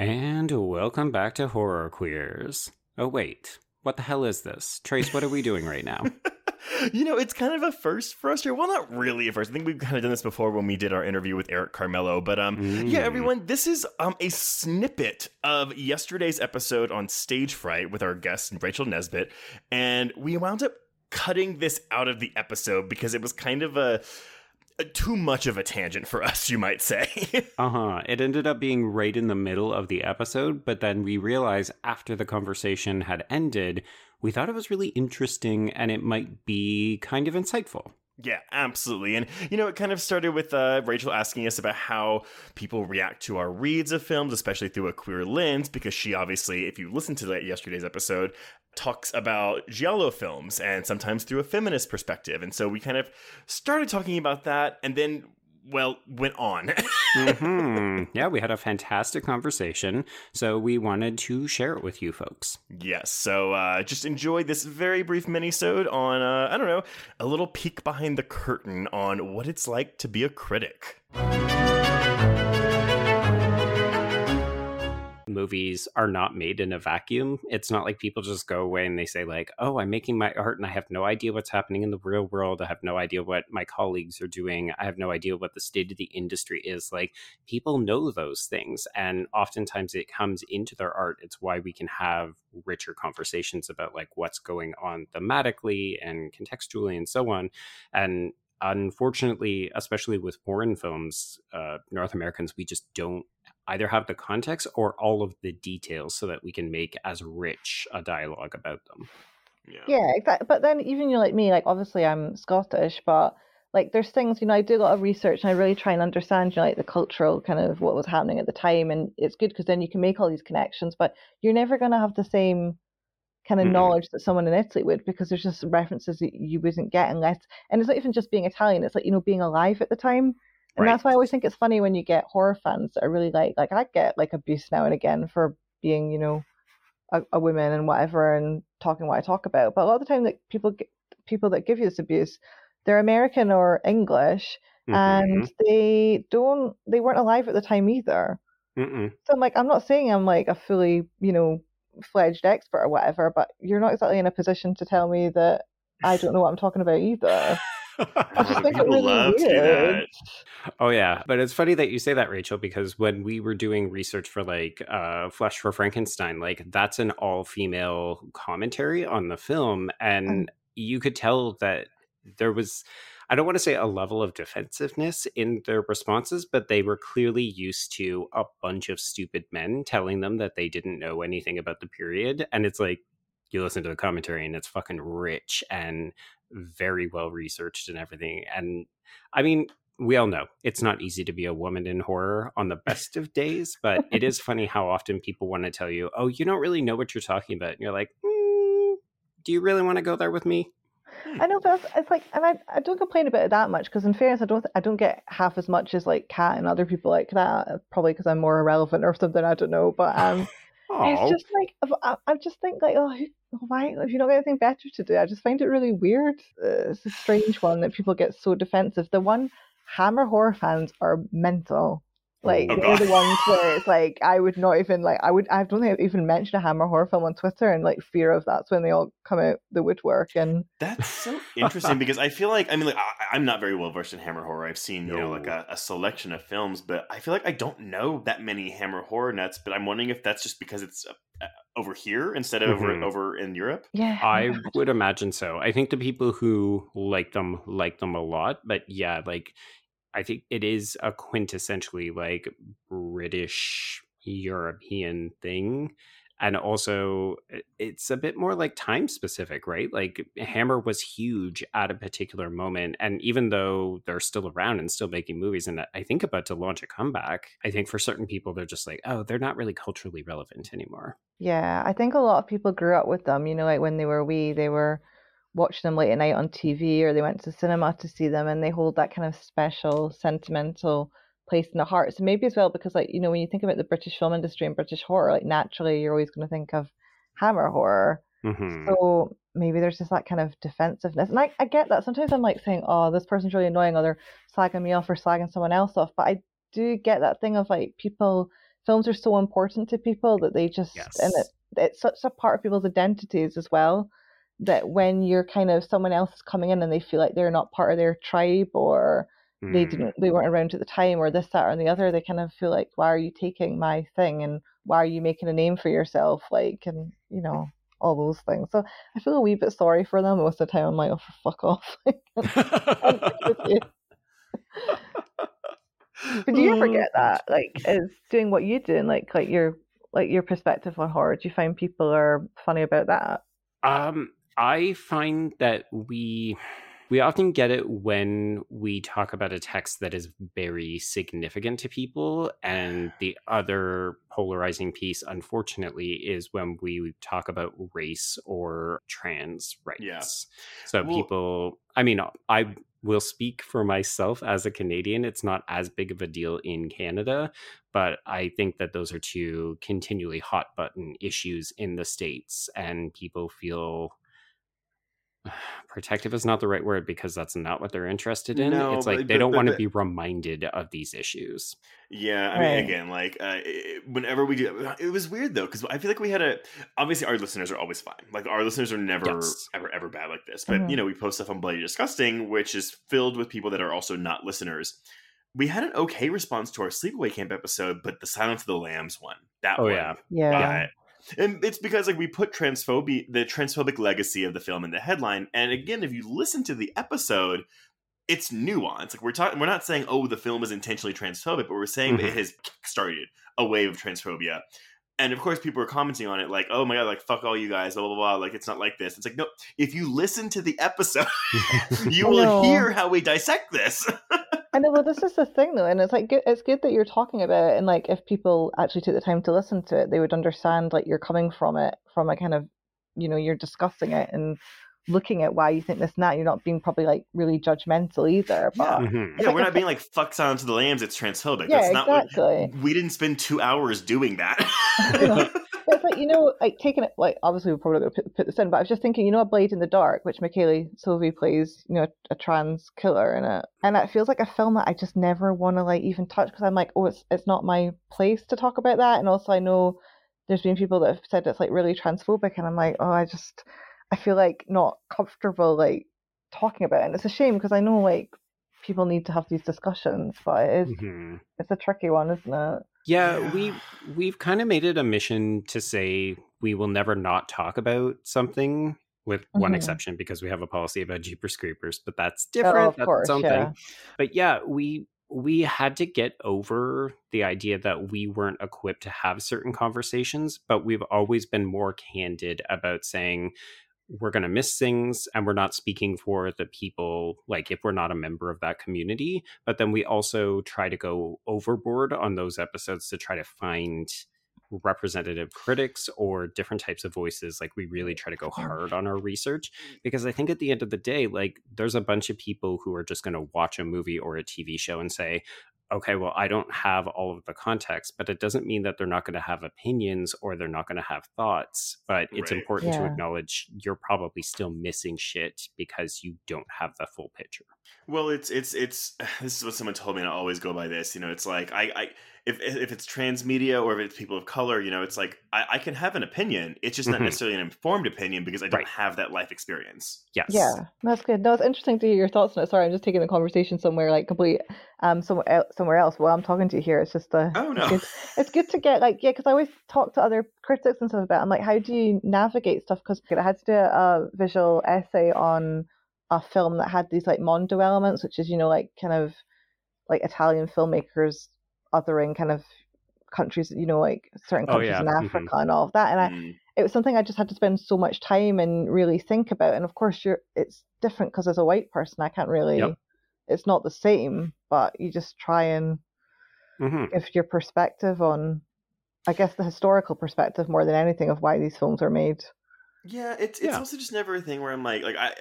And welcome back to Horror Queers. Oh, wait. What the hell is this? Trace, what are we doing right now? you know, it's kind of a first for us here. Well, not really a first. I think we've kind of done this before when we did our interview with Eric Carmelo. But um, mm. yeah, everyone, this is um a snippet of yesterday's episode on Stage Fright with our guest Rachael Nisbet, and we wound up cutting this out of the episode because it was kind of a too much of a tangent for us, you might say. uh huh. It ended up being right in the middle of the episode, but then we realized after the conversation had ended, we thought it was really interesting and it might be kind of insightful. Yeah, absolutely. And, you know, it kind of started with uh, Rachael asking us about how people react to our reads of films, especially through a queer lens, because she obviously, if you listened to that yesterday's episode, talks about giallo films and sometimes through a feminist perspective. And so we kind of started talking about that and then well, went on. mm-hmm. Yeah, we had a fantastic conversation. So we wanted to share it with you folks. Yes. So uh, just enjoy this very brief mini-sode on, uh, I don't know, a little peek behind the curtain on what it's like to be a critic. Movies are not made in a vacuum. It's not like people just go away and they say like, "Oh, I'm making my art and I have no idea what's happening in the real world. I have no idea what my colleagues are doing. I have no idea what the state of the industry is." Like people know those things and oftentimes it comes into their art. It's why we can have richer conversations about like what's going on thematically and contextually and so on. And unfortunately, especially with foreign films, uh, North Americans, we just don't either have the context or all of the details so that we can make as rich a dialogue about them. Yeah, yeah exactly. But then even you like me, like obviously I'm Scottish, but like there's things you know I do a lot of research and I really try and understand you know like the cultural kind of what was happening at the time, and it's good because then you can make all these connections. But you're never going to have the same kind of mm knowledge that someone in Italy would because there's just references that you wouldn't get unless and it's not even just being Italian it's like you know being alive at the time and right. that's why I always think it's funny when you get horror fans that are really like like I get like abuse now and again for being you know a, a woman and whatever and talking what I talk about but a lot of the time that people get people that give you this abuse they're American or English mm-hmm. and they don't they weren't alive at the time either Mm-mm. so I'm like I'm not saying I'm like a fully you know fledged expert or whatever, but you're not exactly in a position to tell me that I don't know what I'm talking about either. I just think it really weird. Oh yeah, but it's funny that you say that, Rachael, because when we were doing research for like uh, Flesh for Frankenstein, like that's an all-female commentary on the film, and mm. you could tell that there was I don't want to say a level of defensiveness in their responses, but they were clearly used to a bunch of stupid men telling them that they didn't know anything about the period. And it's like, you listen to the commentary and it's fucking rich and very well researched and everything. And I mean, we all know it's not easy to be a woman in horror on the best of days, but it is funny how often people want to tell you, oh, you don't really know what you're talking about. And you're like, mm, do you really want to go there with me? I know, but it's like, and I, I don't complain about it that much because, in fairness, I don't I don't get half as much as like Cat and other people like that. Probably because I'm more irrelevant or something. I don't know, but um, it's just like I, I just think like, oh, why if you don't get anything better to do? I just find it really weird. Uh, it's a strange one that people get so defensive. The one Hammer horror fans are mental. Like oh, they're the ones where it's like I would not even like I would I don't think I've even mentioned a Hammer horror film on Twitter and like fear of that's when they all come out the woodwork and that's so interesting because I feel like I mean like I, am not very well versed in Hammer horror. I've seen no. you know like a, a, selection of films, but I feel like I don't know that many Hammer horror nuts. But I'm wondering if that's just because it's uh, over here instead of mm-hmm. over over in Europe. Yeah, I would imagine so. I think the people who like them like them a lot, but yeah, like I think it is a quintessentially like British European thing. And also, it's a bit more like time specific, right? Like, Hammer was huge at a particular moment. And even though they're still around and still making movies, and I think about to launch a comeback, I think for certain people, they're just like, oh, they're not really culturally relevant anymore. Yeah, I think a lot of people grew up with them. You know, like when they were wee, they were watch them late at night on TV or they went to cinema to see them and they hold that kind of special sentimental place in the heart. So maybe as well because like, you know, when you think about the British film industry and British horror, like naturally you're always going to think of Hammer horror. Mm-hmm. So maybe there's just that kind of defensiveness. And I, I get that. Sometimes I'm like saying, oh, this person's really annoying or they're slagging me off or slagging someone else off. But I do get that thing of like people films are so important to people that they just Yes. and it, it's such a part of people's identities as well that when you're kind of someone else is coming in and they feel like they're not part of their tribe or they Mm. didn't they weren't around at the time or this that or the other they kind of feel like why are you taking my thing? And why are you making a name for yourself? Like and you know all those things. So i feel a wee bit sorry for them most of the time. I'm like oh fuck off. I'm with you. but do you ever Oh, get that? Like is doing what you do and like like your like your perspective on horror do you find people are funny about that? Um, I find that we we often get it when we talk about a text that is very significant to people, and the other polarizing piece, unfortunately, is when we talk about race or trans rights. Yeah. So Well- people, I mean, I will speak for myself as a Canadian. It's not as big of a deal in Canada, but I think that those are two continually hot button issues in the states, and people feel protective is not the right word because that's not what they're interested in. No, it's like but- they but- don't but- want to but- be reminded of these issues. Yeah, I Right. mean, again, like uh, it- whenever we do, it was weird though because I feel like we had a. Obviously, our listeners are always fine. Like our listeners are never, Yes. ever, ever bad like this. But Mhm. you know, we post stuff on Bloody Disgusting, which is filled with people that are also not listeners. We had an okay response to our Sleepaway Camp episode, but the Silence of the Lambs one, that Oh, one, yeah. yeah got- and it's because like we put transphobia, the transphobic legacy of the film in the headline. And again, if you listen to the episode, it's nuanced. Like we're talking, we're not saying, oh, the film is intentionally transphobic, but we're saying that Mhm. it has started a wave of transphobia. And of course, people are commenting on it like, "Oh my god, like fuck all you guys, blah blah blah." Like it's not like this. It's like no. If you listen to the episode, you will hear how we dissect this. I know, well, this is the thing though, and it's like good, it's good that you're talking about it, and like if people actually took the time to listen to it, they would understand like you're coming from it from a kind of, you know, you're discussing it and looking at why you think this and that. You're not being probably like really judgmental either, but yeah, mm-hmm. like we're not being like "fuck Silence of the Lambs." It's transphobic. yeah, That's not what exactly. we didn't spend two hours doing that. But you know, like taking it like obviously we're probably going to put, put this in, but I was just thinking, you know, a Blade in the Dark, which Michele Soavi plays, you know, a, a trans killer in it, and it feels like a film that I just never want to like even touch because I'm like, oh, it's it's not my place to talk about that, and also I know there's been people that have said it's like really transphobic, and I'm like, oh, I just I feel like not comfortable like talking about it, and it's a shame because I know like people need to have these discussions, but it is Mhm. it's a tricky one, isn't it? Yeah, Yeah. we we've kind of made it a mission to say we will never not talk about something with one Mhm. exception because we have a policy about Jeepers Creepers, but that's Oh, different. of that's course, its own yeah. But yeah, we we had to get over the idea that we weren't equipped to have certain conversations, but we've always been more candid about saying we're going to miss things and we're not speaking for the people like if we're not a member of that community but then we also try to go overboard on those episodes to try to find representative critics or different types of voices like we really try to go hard on our research because i think at the end of the day like there's a bunch of people who are just going to watch a movie or a tv show and say okay well i don't have all of the context but it doesn't mean that they're not going to have opinions or they're not going to have thoughts but it's Right. important to acknowledge you're probably still missing shit because you don't have the full picture Well, it's it's it's this is what someone told me, and I always go by this. You know, it's like I, I if if it's transmedia or if it's people of color, you know, it's like I, I can have an opinion. It's just not Mhm. necessarily an informed opinion because I don't Right. have that life experience. yes Yeah, that's good. No, it's interesting to hear your thoughts on it. Sorry, I'm just taking the conversation somewhere like complete um somewhere else, somewhere else. While I'm talking to you here, it's just uh, Oh no, it's good, it's good to get like yeah, because I always talk to other critics and stuff about. it. I'm like, how do you navigate stuff? Because I had to do a visual essay on a film that had these like mondo elements, which is you know like kind of like Italian filmmakers othering kind of countries, you know, like certain Oh, countries yeah, in mhm. Africa and all of that. And I Mm. it was something I just had to spend so much time and really think about. And of course, you're it's different because as a white person, I can't really. Yep. It's not the same, but you just try and hmm give your perspective on, I guess, the historical perspective more than anything of why these films are made. Yeah, it's it's Yeah. also just never a thing where I'm like like I,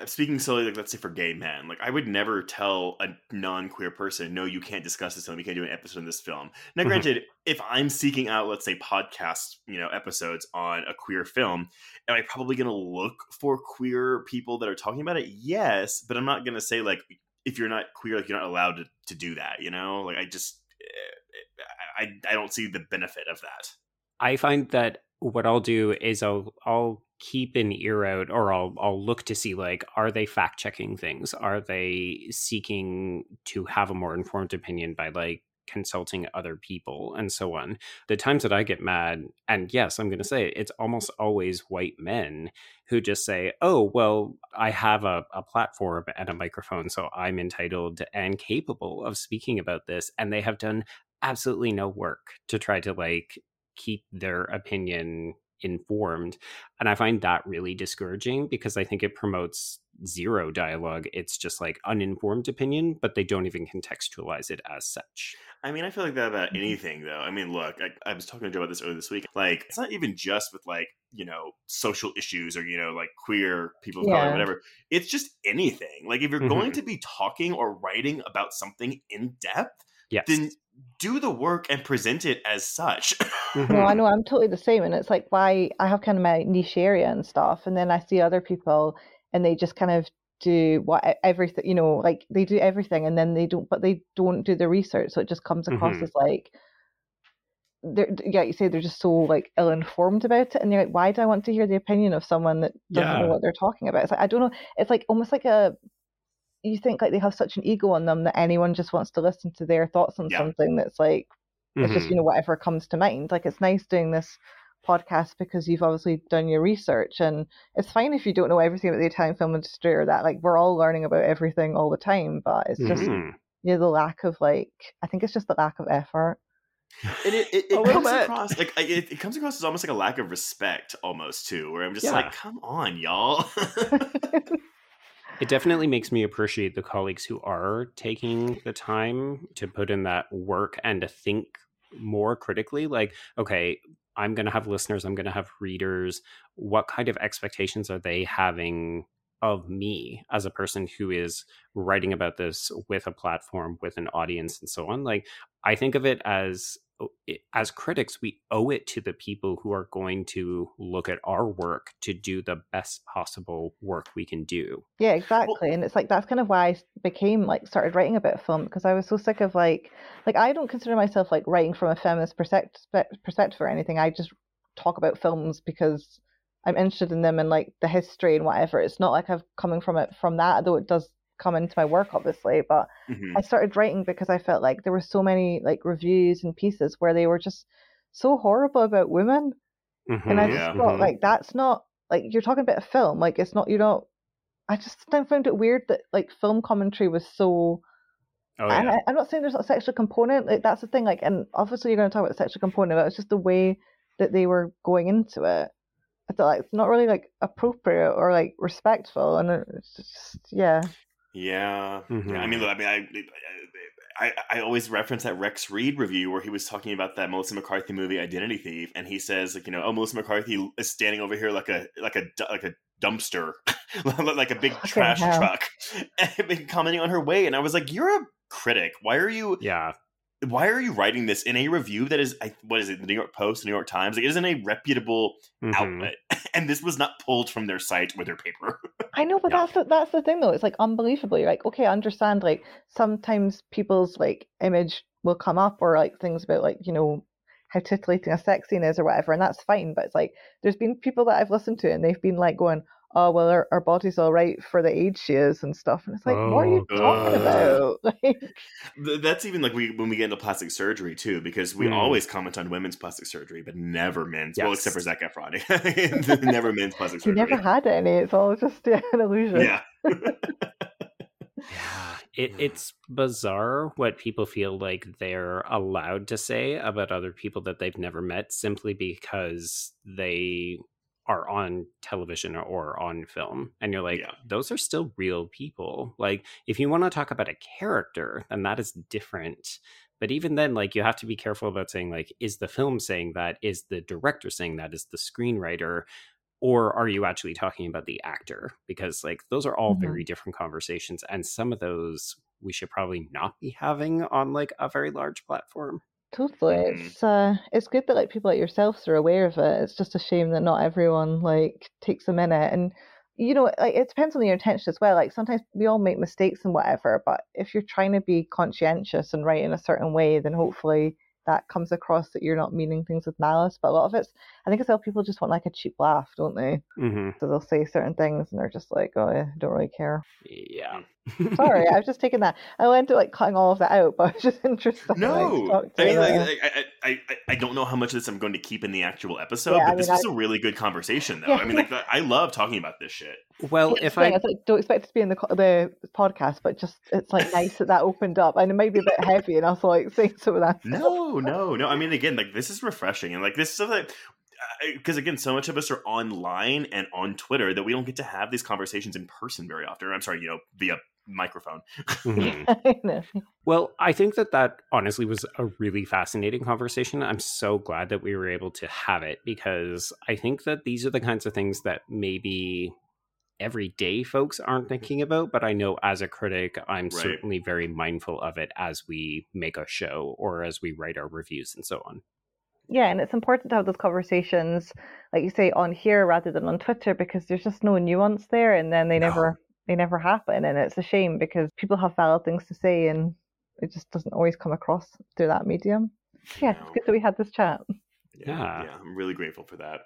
I speaking solely like let's say for gay men, like I would never tell a non queer person, no, you can't discuss this film, you can't do an episode on this film. Now, Mhm. granted, if I'm seeking out let's say podcast you know episodes on a queer film, am I probably going to look for queer people that are talking about it? Yes, but I'm not going to say like if you're not queer, like you're not allowed to, to do that. You know, like I just. eh, I, I I don't see the benefit of that. I find that what I'll do is I'll I'll keep an ear out or I'll I'll look to see like are they fact checking things? Are they seeking to have a more informed opinion by like consulting other people and so on. The times that I get mad, and yes, I'm going to say it, it's almost always white men who just say, oh, well, I have a, a platform and a microphone, so I'm entitled and capable of speaking about this. And they have done absolutely no work to try to like keep their opinion informed. And I find that really discouraging because I think it promotes zero dialogue. It's just like uninformed opinion, but they don't even contextualize it as such. I mean, I feel like that about mm-hmm. anything, though. I mean, look, I, I was talking to Joe about this earlier this week. Like, it's not even just with like you know social issues or you know like queer people of yeah. color, whatever. It's just anything. Like, if you're mm-hmm. going to be talking or writing about something in depth, yes. then do the work and present it as such. no, I know I'm totally the same, and it's like why I have kind of my niche area and stuff, and then I see other people and they just kind of do what everything you know like they do everything and then they don't but they don't do the research so it just comes across mm-hmm. as like they're yeah you say they're just so like ill informed about it and they're like why do I want to hear the opinion of someone that doesn't yeah. know what they're talking about it's like I don't know it's like almost like a you think like they have such an ego on them that anyone just wants to listen to their thoughts on yeah. something that's like mm-hmm. it's just you mm-hmm. know whatever comes to mind like it's nice doing this podcast because you've obviously done your research and it's fine if you don't know everything about the Italian film industry or that like we're all learning about everything all the time but it's just mm-hmm. yeah the lack of like I think it's just the lack of effort and it, it, it comes bit. across like it, it, comes across as almost like a lack of respect almost too where I'm just yeah. like come on y'all it definitely makes me appreciate the colleagues who are taking the time to put in that work and to think more critically like okay I'm going to have listeners, I'm going to have readers. What kind of expectations are they having of me as a person who is writing about this with a platform, with an audience, and so on? Like, I think of it as as critics, we owe it to the people who are going to look at our work to do the best possible work we can do. Yeah, exactly. Well, and it's like that's kind of why I became like started writing about film because I was so sick of like like I don't consider myself like writing from a feminist perspective perspective or anything. I just talk about films because I'm interested in them and like the history and whatever. It's not like I've coming from it from that, though it does come into my work obviously but mm-hmm. i started writing because i felt like there were so many like reviews and pieces where they were just so horrible about women mm-hmm, and i just yeah. thought mm-hmm. like that's not like you're talking about a film like it's not you know i just then found it weird that like film commentary was so Oh, yeah. I, am not saying there's a sexual component. Like that's the thing. Like, and obviously you're going to talk about the sexual component, but it's just the way that they were going into it. I thought like it's not really like appropriate or like respectful, and it's just yeah. Yeah. Mm-hmm. yeah. I mean, look, I mean, I, I, I always reference that Rex Reed review where he was talking about that Melissa McCarthy movie Identity Thief, and he says like, you know, oh, Melissa McCarthy is standing over here like a like a like a dumpster, like a big trash truck, and commenting on her weight, and I was like, you're a critic. Why are you? Yeah why are you writing this in a review that is what is it the new york post the new york times? Like it isn't a reputable mm-hmm. outlet and this was not pulled from their site or their paper. I know but that's the, that's the thing though. It's like unbelievable you're like okay i understand like sometimes people's like image will come up or like things about like you know how titillating a sex scene is or whatever and that's fine but it's like there's been people that i've listened to and they've been like going oh well our, our body's all right for the age she is and stuff and it's like oh, what are you oh, talking about? Like, that's even like we when we get into plastic surgery too because we mm. always comment on women's plastic surgery but never men's. Yes. well except for Zac Efron. Never men's plastic surgery he never had any. It's all just yeah, an illusion. Yeah. Yeah it, it's bizarre what people feel like they're allowed to say about other people that they've never met simply because they are on television or on film and you're like yeah. those are still real people. Like if you want to talk about a character then that is different but even then like you have to be careful about saying like is the film saying that? Is the director saying that? Is the screenwriter? Or are you actually talking about the actor? Because like those are all mm-hmm. very different conversations and some of those we should probably not be having on like a very large platform Totally. Mm-hmm. It's uh it's good that like people like yourselves are aware of it. It's just a shame that not everyone like takes a minute and you know, like it depends on your intention as well. Like sometimes we all make mistakes and whatever, but if you're trying to be conscientious and write in a certain way, then hopefully that comes across that you're not meaning things with malice. But a lot of it's, I think it's how people just want like a cheap laugh, don't they? Mm-hmm. So they'll say certain things and they're just like, oh, I don't really care. Yeah. Sorry, I've just taken that. I went to like cutting all of that out, but I was just interested. No, I mean, like, I, I, I, I don't know how much of this I'm going to keep in the actual episode, yeah, but I mean, this was I, a really good conversation, though. Yeah, I mean, like, I love talking about this shit. Well, if I, I like, don't expect it to be in the the podcast, but just it's like nice that that opened up, and it may be a bit heavy, and I was like saying some of that. No, no, no. I mean, again, like this is refreshing, and like this stuff that because again, so much of us are online and on Twitter that we don't get to have these conversations in person very often. I'm sorry, you know, via microphone. mm-hmm. well, I think that that honestly was a really fascinating conversation. I'm so glad that we were able to have it because I think that these are the kinds of things that maybe everyday folks aren't thinking about but i know as a critic i'm right. certainly very mindful of it as we make a show or as we write our reviews and so on yeah and it's important to have those conversations like you say on here rather than on twitter because there's just no nuance there and then they no. never they never happen and it's a shame because people have valid things to say and it just doesn't always come across through that medium. Yeah it's good that we had this chat. Yeah, yeah. i'm really grateful for that